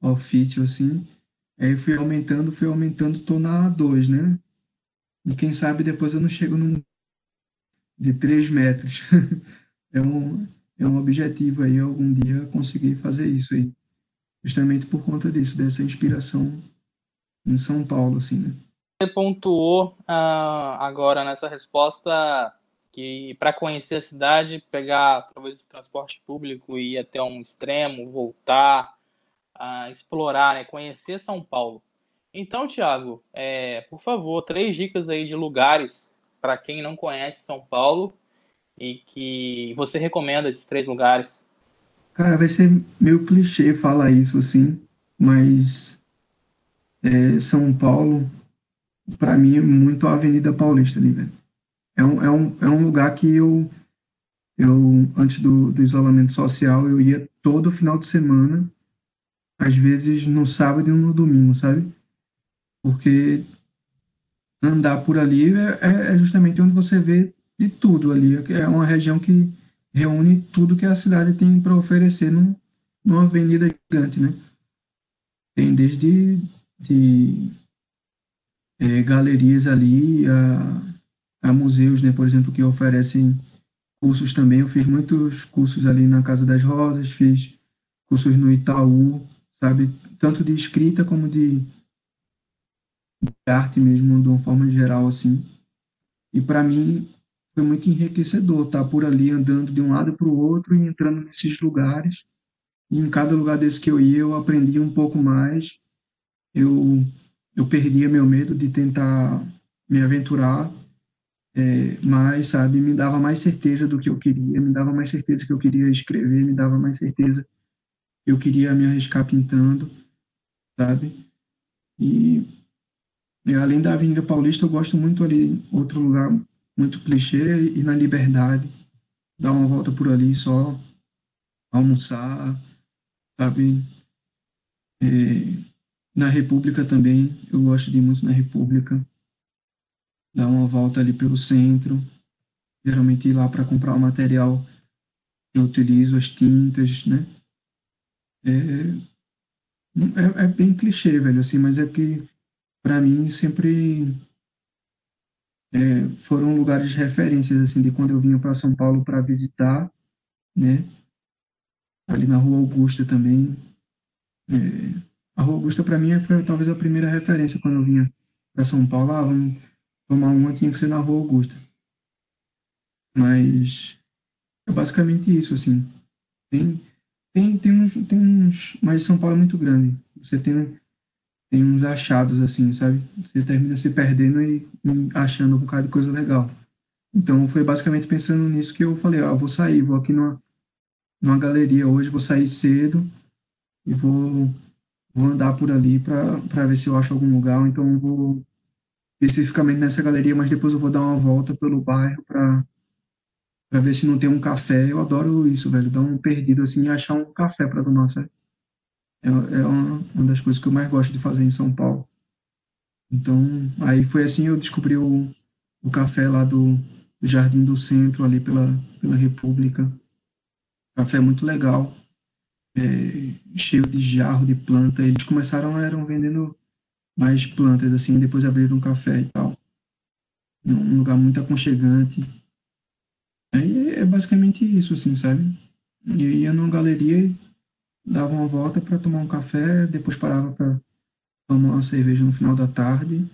ofício, assim. Aí fui aumentando, fui aumentando, tô na A2, né? E quem sabe depois eu não chego num de 3 metros. é, um, é um objetivo aí, algum dia conseguir fazer isso aí. Justamente por conta disso, dessa inspiração em São Paulo, assim, né?
Você pontuou uh, agora nessa resposta que para conhecer a cidade, pegar talvez o transporte público e ir até um extremo, voltar, uh, explorar, né, conhecer São Paulo. Então, Thiago, é, por favor, três dicas aí de lugares para quem não conhece São Paulo e que você recomenda esses três lugares.
Cara, vai ser meio clichê falar isso assim, mas é, São Paulo, para mim, é muito a Avenida Paulista ali, velho. É um, é um, é um lugar que eu, eu antes do, do isolamento social, eu ia todo final de semana, às vezes no sábado e no domingo, sabe? Porque andar por ali é, é, é, justamente onde você vê de tudo ali. É uma região que reúne tudo que a cidade tem para oferecer num, numa avenida gigante, né? Tem desde de, é, galerias ali a, a museus, né? Por exemplo, que oferecem cursos também. Eu fiz muitos cursos ali na Casa das Rosas, fiz cursos no Itaú, sabe? Tanto de escrita como de de arte mesmo, de uma forma geral, assim. E para mim foi muito enriquecedor estar tá por ali andando de um lado para o outro e entrando nesses lugares. E em cada lugar desse que eu ia, eu aprendia um pouco mais. Eu, eu perdia meu medo de tentar me aventurar é, mais, sabe? Me dava mais certeza do que eu queria, me dava mais certeza que eu queria escrever, me dava mais certeza que eu queria me arriscar pintando, sabe? E e além da Avenida Paulista, eu gosto muito ali, outro lugar muito clichê, e na Liberdade, dar uma volta por ali só, almoçar, sabe? É, na República também, eu gosto de ir muito na República, dar uma volta ali pelo centro, geralmente ir lá para comprar o material que eu utilizo, as tintas, né? É, é, é bem clichê, velho, assim, mas é que para mim sempre é, foram lugares de referências assim de quando eu vinha para São Paulo para visitar, né? Ali na Rua Augusta também. É, a Rua Augusta para mim foi talvez a primeira referência quando eu vinha para São Paulo. Ah, vamos tomar uma tinha que ser na Rua Augusta. Mas é basicamente isso assim. Tem tem tem uns, tem uns mas São Paulo é muito grande. Você tem tem uns achados, assim, sabe? Você termina se perdendo e, achando um bocado de coisa legal. Então, foi basicamente pensando nisso que eu falei, ah, vou sair, vou aqui numa, numa galeria hoje, vou sair cedo e vou, vou andar por ali para ver se eu acho algum lugar, então vou especificamente nessa galeria, mas depois eu vou dar uma volta pelo bairro para para ver se não tem um café. Eu adoro isso, velho, dar um perdido assim e achar um café para tomar, sabe? É, é uma, das coisas que eu mais gosto de fazer em São Paulo. Então, aí foi assim eu descobri o, o café lá do, do Jardim do Centro, ali pela, pela República. Café muito legal, é, cheio de jarro de planta. Eles começaram, eram vendendo mais plantas, assim, depois abriram um café e tal. Um lugar muito aconchegante. Aí é basicamente isso, assim, sabe? Eu ia numa galeria e dava uma volta para tomar um café, depois parava para tomar uma cerveja no final da tarde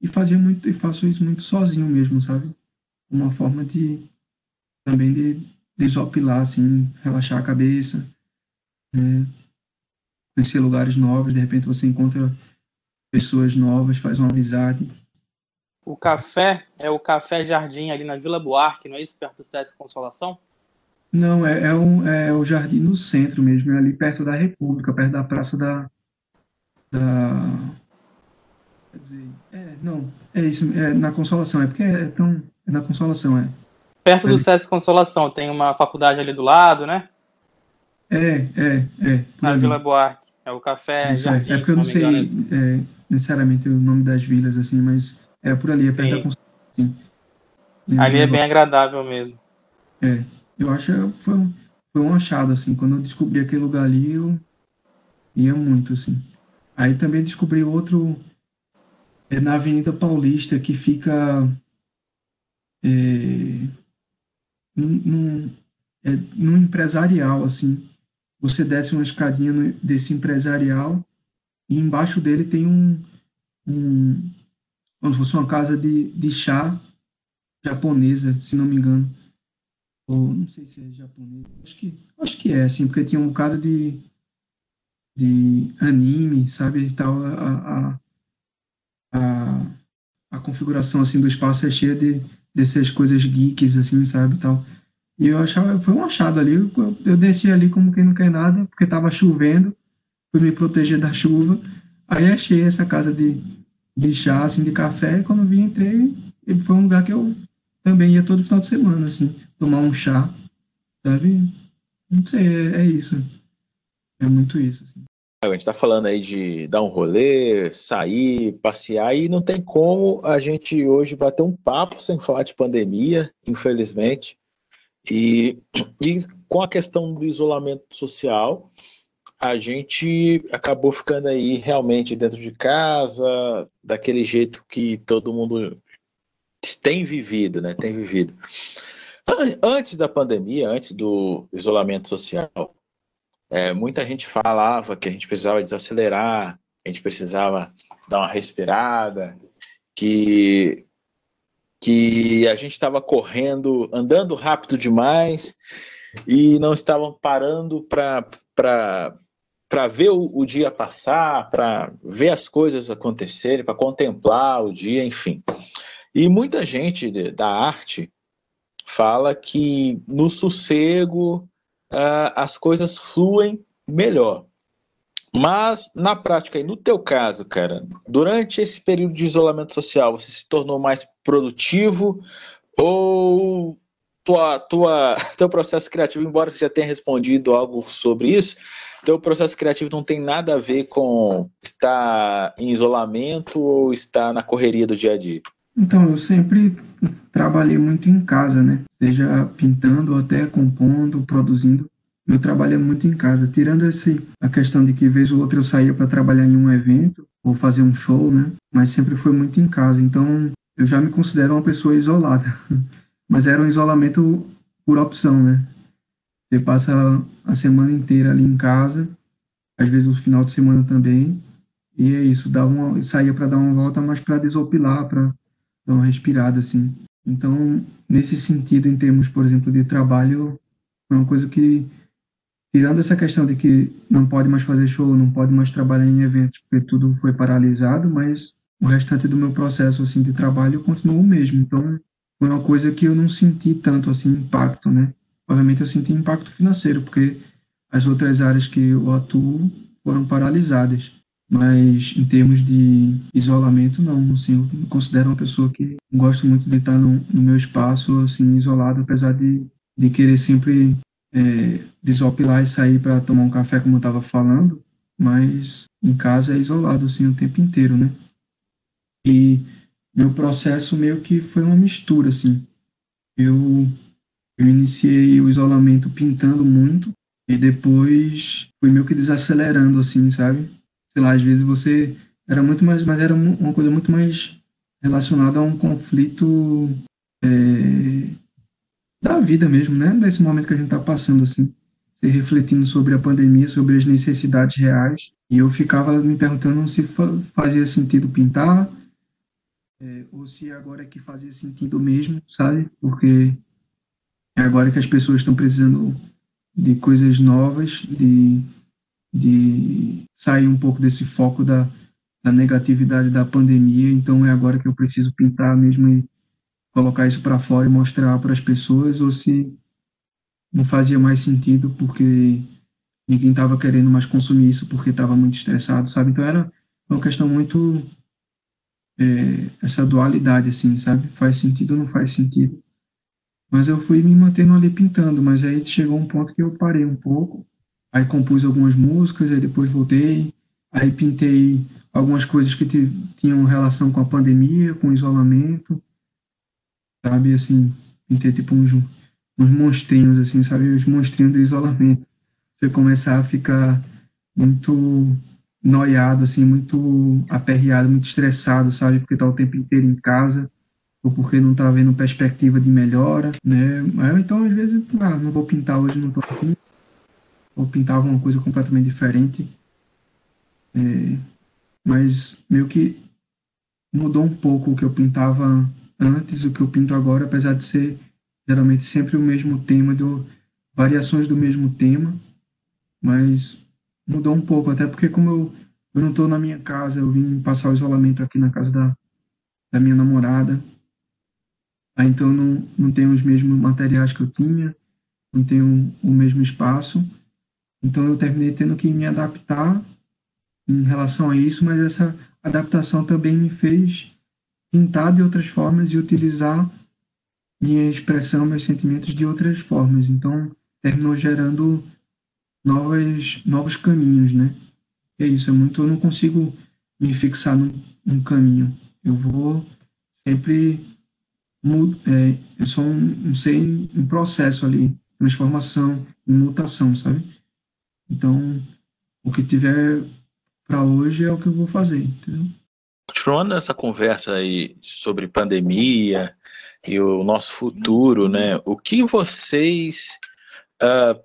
e fazia muito e faço isso muito sozinho mesmo, sabe? Uma forma de também de desopilar, assim, relaxar a cabeça, né? conhecer lugares novos, de repente você encontra pessoas novas, faz uma amizade.
O café é o Café Jardim ali na Vila Buarque, não é isso? Perto do Sesc Consolação?
Não, é, é, um, é o jardim no centro mesmo, é ali perto da República, perto da Praça da, da quer dizer, é, não, é isso, é na Consolação, é porque é tão, é na Consolação, é.
Perto do SESC Consolação, tem uma faculdade ali do lado, né?
É, é, é.
Na Vila Buarque. É o café
Isso,
Jardim,
é, é porque eu não sei é, necessariamente o nome das vilas, assim, mas é por ali, é perto
Sim.
da Consolação. Assim.
Ali é bem agradável mesmo.
É, eu acho que foi, foi um achado, assim. Quando eu descobri aquele lugar ali, eu ia muito, assim. Aí também descobri outro é, na Avenida Paulista, que fica é, num, é, num empresarial, assim. Você desce uma escadinha no- desse empresarial e embaixo dele tem um, um como se fosse uma casa de, de chá japonesa, se não me engano ou não sei se é japonês, acho que, acho que é, assim, porque tinha um bocado de, de anime, sabe, e tal, a, a, a, a configuração, assim, do espaço é cheia de, dessas coisas geeks, assim, sabe, e tal. E eu achava, foi um achado ali, eu, eu desci ali como quem não quer nada, porque tava chovendo, fui me proteger da chuva, aí achei essa casa de, de chá, assim, de café, e quando vim, entrei, foi um lugar que eu também ia todo final de semana, assim, tomar um chá, sabe? Não sei, é, é isso. É muito isso. Assim.
A gente está falando aí de dar um rolê, sair, passear, e não tem como a gente hoje bater um papo sem falar de pandemia, infelizmente. E, e com a questão do isolamento social, a gente acabou ficando aí realmente dentro de casa, daquele jeito que todo mundo tem vivido, né? Tem vivido. Antes da pandemia, antes do isolamento social, é, muita gente falava que a gente precisava desacelerar, a gente precisava dar uma respirada, que, que a gente estava correndo, andando rápido demais e não estavam parando para ver o, o dia passar, para ver as coisas acontecerem, para contemplar o dia, enfim. E muita gente de, da arte fala que no sossego uh, as coisas fluem melhor. Mas, na prática, e no teu caso, cara, durante esse período de isolamento social, você se tornou mais produtivo ou tua, tua, teu processo criativo, embora você já tenha respondido algo sobre isso, teu processo criativo não tem nada a ver com estar em isolamento ou estar na correria do dia a dia?
Então, eu sempre trabalhei muito em casa, né? Seja pintando, até compondo, produzindo. Meu trabalho é muito em casa. Tirando esse, a questão de que vez ou outra eu saía para trabalhar em um evento ou fazer um show, né? Mas sempre foi muito em casa. Então, eu já me considero uma pessoa isolada. Mas era um isolamento por opção, né? Você passa a semana inteira ali em casa, às vezes o final de semana também. E é isso, dava uma, saía para dar uma volta, mas para desopilar, para dar uma respirada assim. Então, nesse sentido, em termos, por exemplo, de trabalho, foi uma coisa que, tirando essa questão de que não pode mais fazer show, não pode mais trabalhar em eventos, porque tudo foi paralisado, mas o restante do meu processo assim de trabalho continuou o mesmo. Então, foi uma coisa que eu não senti tanto assim impacto, né? Obviamente eu senti impacto financeiro, porque as outras áreas que eu atuo foram paralisadas mas em termos de isolamento não. Assim, eu me considero uma pessoa que gosto muito de estar no, no meu espaço assim isolado apesar de, de querer sempre é, desopilar e sair para tomar um café como eu estava falando. Mas em casa é isolado assim o tempo inteiro né? E meu processo meio que foi uma mistura assim. Eu eu iniciei o isolamento pintando muito e depois fui meio que desacelerando assim sabe sei lá, às vezes você era muito mais, mas era uma coisa muito mais relacionada a um conflito é, da vida mesmo, né? Desse momento que a gente está passando, assim, se refletindo sobre a pandemia, sobre as necessidades reais, e eu ficava me perguntando se fazia sentido pintar é, ou se agora é que fazia sentido mesmo, sabe? Porque é agora que as pessoas estão precisando de coisas novas, de de sair um pouco desse foco da, da negatividade da pandemia. Então é agora que eu preciso pintar mesmo e colocar isso para fora e mostrar para as pessoas, ou se não fazia mais sentido porque ninguém estava querendo mais consumir isso porque estava muito estressado, sabe? Então era uma questão muito é, essa dualidade, assim, sabe? Faz sentido ou não faz sentido. Mas eu fui me mantendo ali pintando, mas aí chegou um ponto que eu parei um pouco, aí compus algumas músicas, aí depois voltei, aí pintei algumas coisas que tinham relação com a pandemia, com o isolamento, sabe, assim, pintei tipo uns, uns monstrinhos, assim, sabe, os monstrinhos do isolamento. Você começar a ficar muito noiado, assim, muito aperreado, muito estressado, sabe? Porque tá o tempo inteiro em casa, ou porque não tá vendo perspectiva de melhora, né? Então, às vezes, ah, não vou pintar hoje, não tô aqui. Vou pintar alguma coisa completamente diferente. É, mas meio que mudou um pouco o que eu pintava antes, o que eu pinto agora, apesar de ser geralmente sempre o mesmo tema, do, variações do mesmo tema, mas mudou um pouco, até porque como eu, eu não estou na minha casa, eu vim passar o isolamento aqui na casa da, da minha namorada, aí então não, não tenho os mesmos materiais que eu tinha, não tenho o mesmo espaço, então eu terminei tendo que me adaptar em relação a isso, mas essa adaptação também me fez pintar de outras formas e utilizar minha expressão, meus sentimentos de outras formas. Então, terminou gerando novas, novos caminhos, né? É isso, é muito. Eu não consigo me fixar num, num caminho. Eu vou sempre. É, eu sou um, um ser em, processo ali, transformação, mutação, sabe? Então, o que tiver para hoje é o que eu vou fazer, entendeu?
Continuando essa conversa aí sobre pandemia e o nosso futuro, né? O que vocês uh,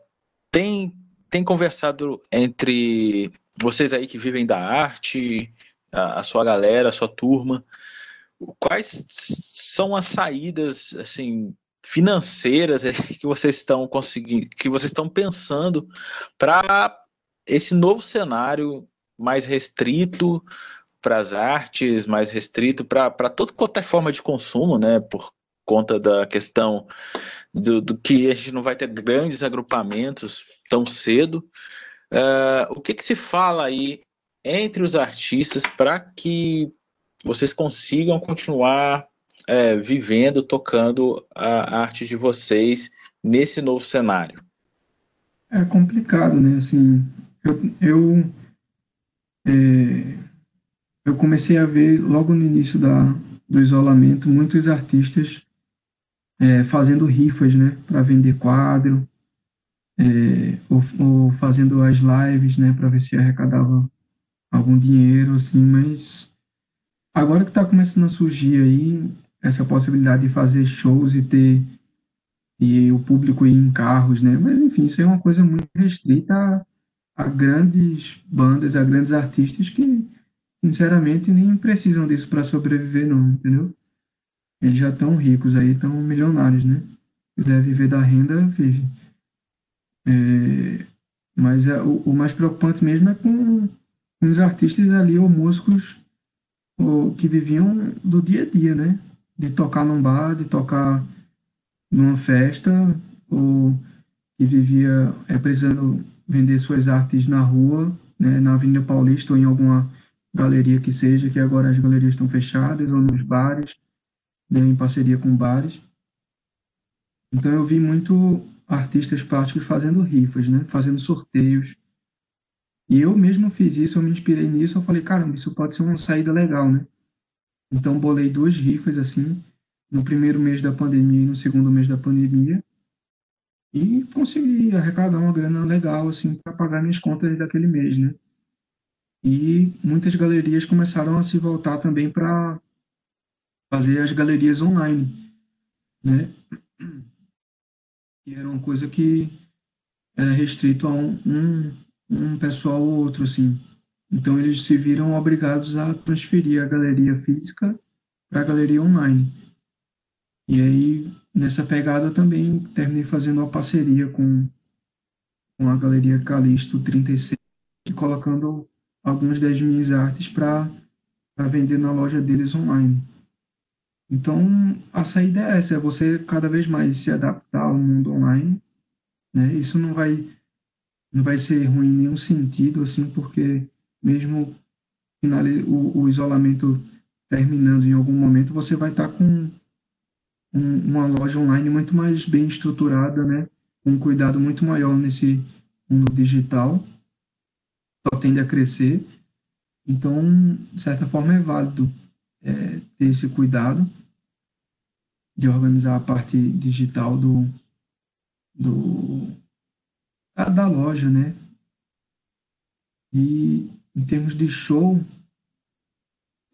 têm tem conversado entre vocês aí que vivem da arte, a, a, sua galera, a sua turma, quais são as saídas assim financeiras que vocês estão conseguindo, que vocês estão pensando para esse novo cenário mais restrito para as artes, mais restrito para toda qualquer forma de consumo, né? Por conta da questão do, do, que a gente não vai ter grandes agrupamentos tão cedo. Uh, o que, que se fala aí entre os artistas para que vocês consigam continuar é, vivendo, tocando a arte de vocês nesse novo cenário?
É complicado, né? Assim, eu, eu, é, eu comecei a ver logo no início da, do isolamento muitos artistas é, fazendo rifas, né, para vender quadro, é, ou, ou, fazendo as lives, né, para ver se arrecadava algum dinheiro, assim, mas agora que está começando a surgir aí essa possibilidade de fazer shows e ter e o público ir em carros, né, mas enfim, isso é uma coisa muito restrita a, a grandes bandas, a grandes artistas que sinceramente nem precisam disso para sobreviver, não, entendeu? eles já estão ricos aí, estão milionários, né? Se quiser viver da renda, vive. É, mas é, o, o, mais preocupante mesmo é com, com os artistas ali, ou músicos, ou, que viviam do dia a dia, né? De tocar num bar, de tocar numa festa, ou que vivia é, precisando vender suas artes na rua, né, na Avenida Paulista ou em alguma galeria que seja, que agora as galerias estão fechadas, ou nos bares né, em parceria com bares. Então eu vi muito artistas plásticos fazendo rifas, né, fazendo sorteios. E eu mesmo fiz isso, eu me inspirei nisso, eu falei, caramba, isso pode ser uma saída legal, né? Então bolei duas rifas assim, no primeiro mês da pandemia e no segundo mês da pandemia, e consegui arrecadar uma grana legal assim para pagar minhas contas daquele mês, né? E muitas galerias começaram a se voltar também para fazer as galerias online, né? Que era uma coisa que era restrito a um, um, um pessoal ou outro, assim. Então eles se viram obrigados a transferir a galeria física para a galeria online. E aí, nessa pegada, também terminei fazendo uma parceria com, com a galeria Calixto 36 e colocando algumas das minhas artes para vender na loja deles online. Então, a saída é essa, é você cada vez mais se adaptar ao mundo online, né? Isso não vai não vai ser ruim em nenhum sentido, assim, porque mesmo o, o isolamento terminando em algum momento, você vai estar com um, uma loja online muito mais bem estruturada, né? Um cuidado muito maior nesse mundo digital. Só tende a crescer. Então, de certa forma, é válido é, ter esse cuidado de organizar a parte digital do, do da loja, né? E em termos de show,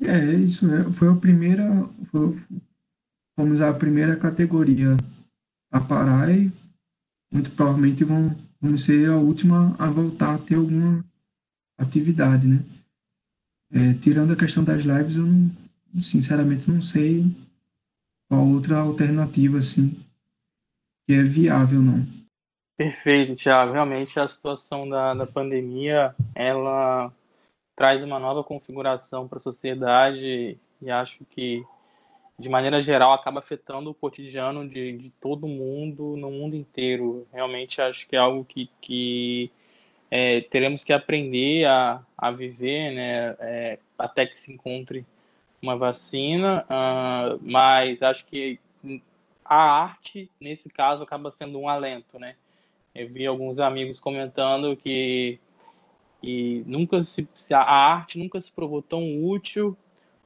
é isso, né? Foi a primeira, foi, vamos a primeira categoria a parar e muito provavelmente vão, vão ser a última a voltar a ter alguma atividade, né? É, tirando a questão das lives, eu não, sinceramente não sei qual outra alternativa assim que é viável não.
Perfeito, Thiago. Realmente a situação da, da pandemia ela traz uma nova configuração para a sociedade e acho que de maneira geral acaba afetando o cotidiano de, de todo mundo no mundo inteiro. Realmente acho que é algo que, que é, teremos que aprender a, a viver, né, é, até que se encontre uma vacina, uh, mas acho que a arte, nesse caso, acaba sendo um alento, né? Eu vi alguns amigos comentando que, que nunca se, a arte nunca se provou tão útil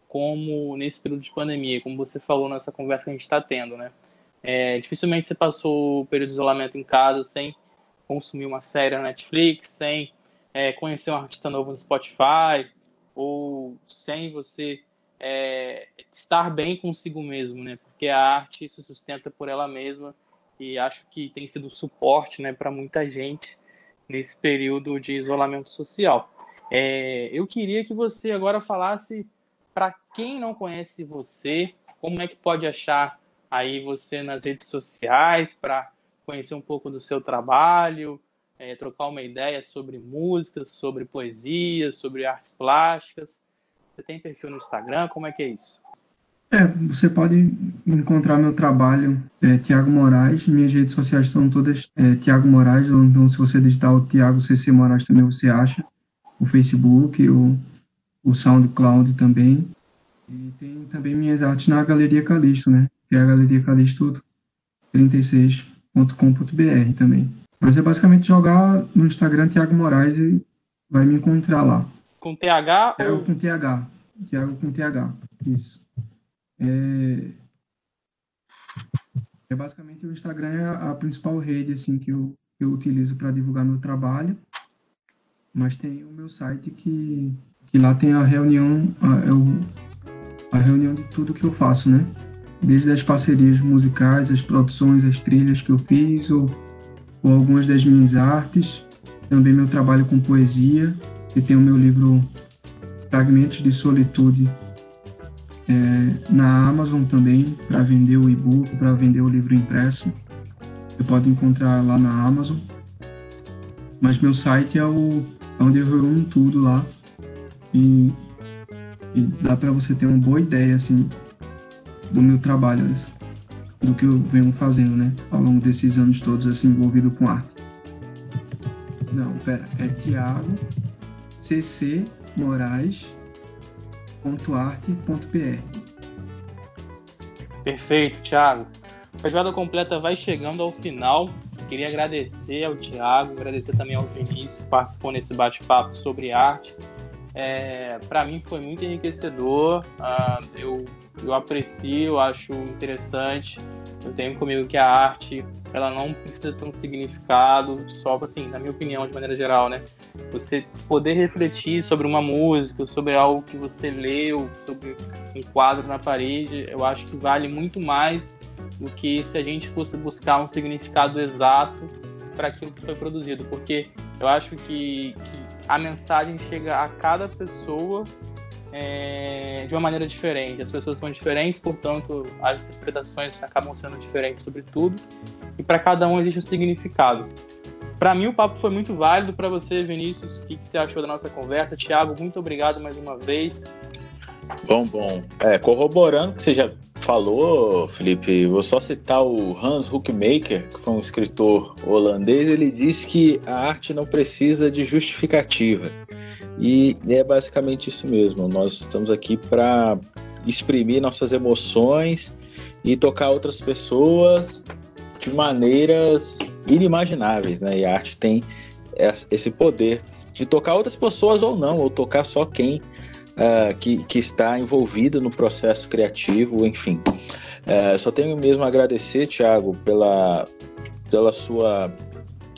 como nesse período de pandemia, como você falou nessa conversa que a gente está tendo, né? É, dificilmente você passou o período de isolamento em casa sem consumir uma série na Netflix, sem é, conhecer um artista novo no Spotify, ou sem você é, estar bem consigo mesmo, né? Porque a arte se sustenta por ela mesma e acho que tem sido suporte, né, para muita gente nesse período de isolamento social. É, eu queria que você agora falasse para quem não conhece você, como é que pode achar aí você nas redes sociais para conhecer um pouco do seu trabalho, é, trocar uma ideia sobre música, sobre poesia, sobre artes plásticas. Você tem perfil no Instagram? Como é que é isso?
É, você pode encontrar meu trabalho, é, Tiago Moraes. Minhas redes sociais estão todas é, Tiago Moraes, ou então se você digitar o Tiago CC Moraes também você acha. O Facebook, o, o SoundCloud também. E tem também minhas artes na Galeria Calixto, né? Que é a Galeria Calixto 36.com.br também. Mas é basicamente jogar no Instagram Tiago Moraes e vai me encontrar lá.
Com TH
é, ou... com TH. Tiago com TH, isso. É... é basicamente o Instagram é a, a principal rede assim que eu, eu utilizo para divulgar meu trabalho. Mas tem o meu site que, que lá tem a reunião, a, é a reunião de tudo que eu faço, né? Desde as parcerias musicais, as produções, as trilhas que eu fiz, ou, ou algumas das minhas artes. Também meu trabalho com poesia, que tem o meu livro Fragmentos de Solitude é, na Amazon também, para vender o e-book, para vender o livro impresso. Você pode encontrar lá na Amazon. Mas meu site é o é onde eu reúno tudo lá. E, e dá para você ter uma boa ideia assim do meu trabalho, do que eu venho fazendo, né, ao longo desses anos todos assim envolvido com arte. Não, pera, é Thiago cc Moraes www.arte.pr.
Perfeito, Thiago. A jogada completa vai chegando ao final. Queria agradecer ao Thiago, agradecer também ao Vinícius que participou nesse bate-papo sobre arte. É, Para mim foi muito enriquecedor. Uh, eu, eu aprecio, acho interessante. Eu tenho comigo que a arte ela não precisa ter um significado só assim, na minha opinião, de maneira geral, né? Você poder refletir sobre uma música, sobre algo que você leu, sobre um quadro na parede, eu acho que vale muito mais do que se a gente fosse buscar um significado exato para aquilo que foi produzido, porque eu acho que, que a mensagem chega a cada pessoa é, de uma maneira diferente. As pessoas são diferentes, portanto, as interpretações acabam sendo diferentes sobre tudo, e para cada um existe um significado. Para mim, o papo foi muito válido. Para você, Vinícius, o que, que você achou da nossa conversa? Tiago, muito obrigado mais uma vez.
Bom, bom. É, corroborando o que você já falou, Felipe, vou só citar o Hans Huckmaker, que foi um escritor holandês. Ele disse que a arte não precisa de justificativa E é basicamente isso mesmo. Nós estamos aqui para exprimir nossas emoções e tocar outras pessoas de maneiras inimagináveis, né? E a arte tem esse poder de tocar outras pessoas ou não, ou tocar só quem uh, que, que está envolvido no processo criativo, enfim. Uh, só tenho mesmo a agradecer, Thiago, pela, pela sua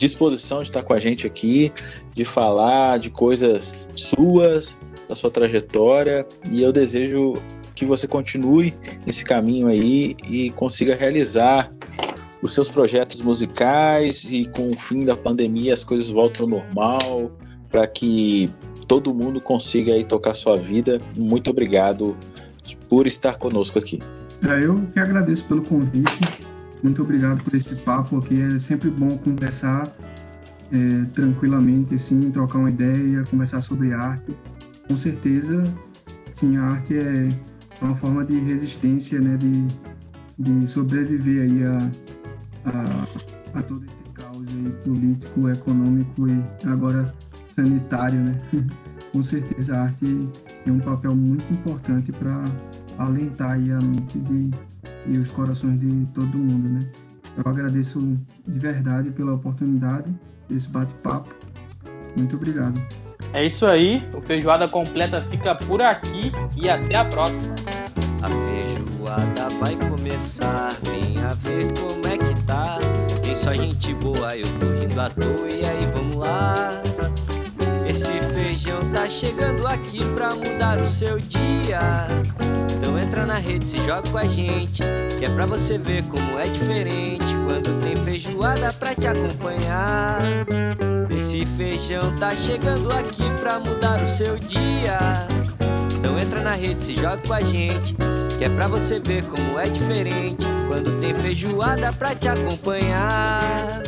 disposição de estar com a gente aqui, de falar de coisas suas, da sua trajetória, e eu desejo que você continue esse caminho aí e consiga realizar os seus projetos musicais e com o fim da pandemia as coisas voltem ao normal para que todo mundo consiga aí tocar sua vida. Muito obrigado por estar conosco aqui.
É, eu que agradeço pelo convite. Muito obrigado por esse papo aqui. É sempre bom conversar é, tranquilamente, assim, trocar uma ideia, conversar sobre arte. Com certeza, sim, a arte é uma forma de resistência, né, de, de sobreviver aí a, a, a todo esse caos aí político, econômico e agora sanitário, né? Com certeza a arte tem um papel muito importante para alentar a mente de, e os corações de todo mundo, né? Eu agradeço de verdade pela oportunidade desse bate-papo. Muito obrigado.
É isso aí, o Feijoada Completa fica por aqui e até a próxima.
A feijoada vai começar, venha ver como é que tá. Tem só gente boa, eu tô rindo à toa e aí vamos lá. Esse feijão tá chegando aqui pra mudar o seu dia. Então entra na rede, se joga com a gente, que é pra você ver como é diferente quando tem feijoada pra te acompanhar. Esse feijão tá chegando aqui pra mudar o seu dia. Então entra na rede, se joga com a gente, que é pra você ver como é diferente quando tem feijoada pra te acompanhar.